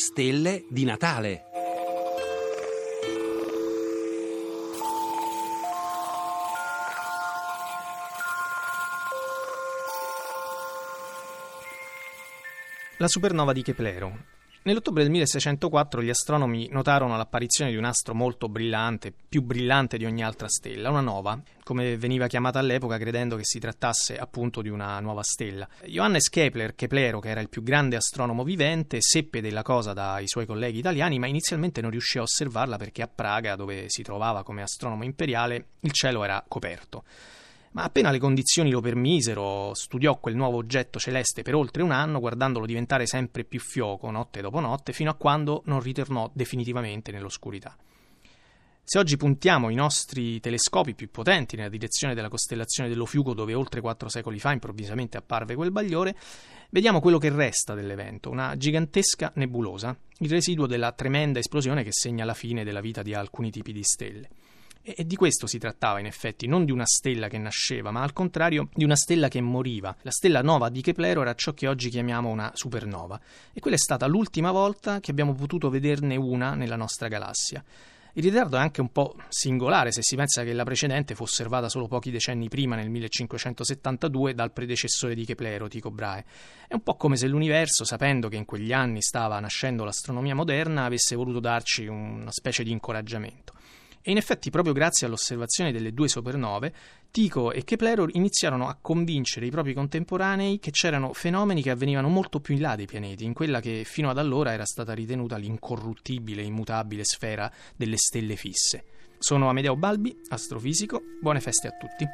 stelle di Natale. La supernova di Keplero. Nell'ottobre del 1604 gli astronomi notarono l'apparizione di un astro molto brillante, più brillante di ogni altra stella, una nova, come veniva chiamata all'epoca credendo che si trattasse appunto di una nuova stella. Johannes Kepler, Keplero, che era il più grande astronomo vivente, seppe della cosa dai suoi colleghi italiani, ma inizialmente non riuscì a osservarla perché a Praga, dove si trovava come astronomo imperiale, il cielo era coperto. Ma appena le condizioni lo permisero, studiò quel nuovo oggetto celeste per oltre un anno, guardandolo diventare sempre più fioco notte dopo notte, fino a quando non ritornò definitivamente nell'oscurità. Se oggi puntiamo i nostri telescopi più potenti nella direzione della costellazione dello Fiuco, dove oltre quattro secoli fa improvvisamente apparve quel bagliore, vediamo quello che resta dell'evento, una gigantesca nebulosa, il residuo della tremenda esplosione che segna la fine della vita di alcuni tipi di stelle. E di questo si trattava in effetti, non di una stella che nasceva, ma al contrario di una stella che moriva. La stella nova di Keplero era ciò che oggi chiamiamo una supernova e quella è stata l'ultima volta che abbiamo potuto vederne una nella nostra galassia. Il ritardo è anche un po' singolare se si pensa che la precedente fu osservata solo pochi decenni prima, nel 1572, dal predecessore di Keplero, Tycho Brahe. È un po' come se l'universo, sapendo che in quegli anni stava nascendo l'astronomia moderna, avesse voluto darci una specie di incoraggiamento. E in effetti, proprio grazie all'osservazione delle due supernove, Tycho e Keplero iniziarono a convincere i propri contemporanei che c'erano fenomeni che avvenivano molto più in là dei pianeti, in quella che fino ad allora era stata ritenuta l'incorruttibile immutabile sfera delle stelle fisse. Sono Amedeo Balbi, astrofisico, buone feste a tutti.